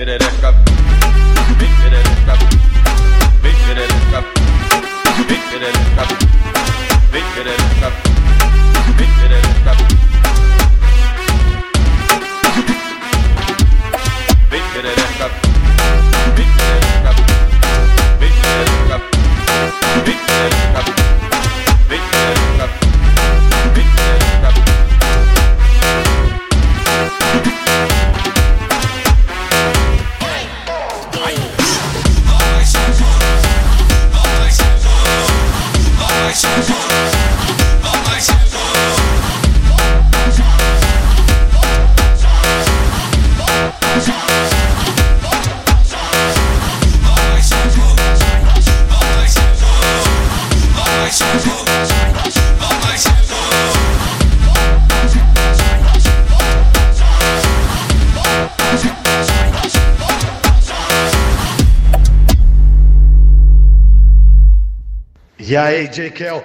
perereca, vem perereca, vem perereca, vem perereca, vem perereca, vem perereca. 向左向右向左向左向左向左向左向左向左 E aí, J. Kel,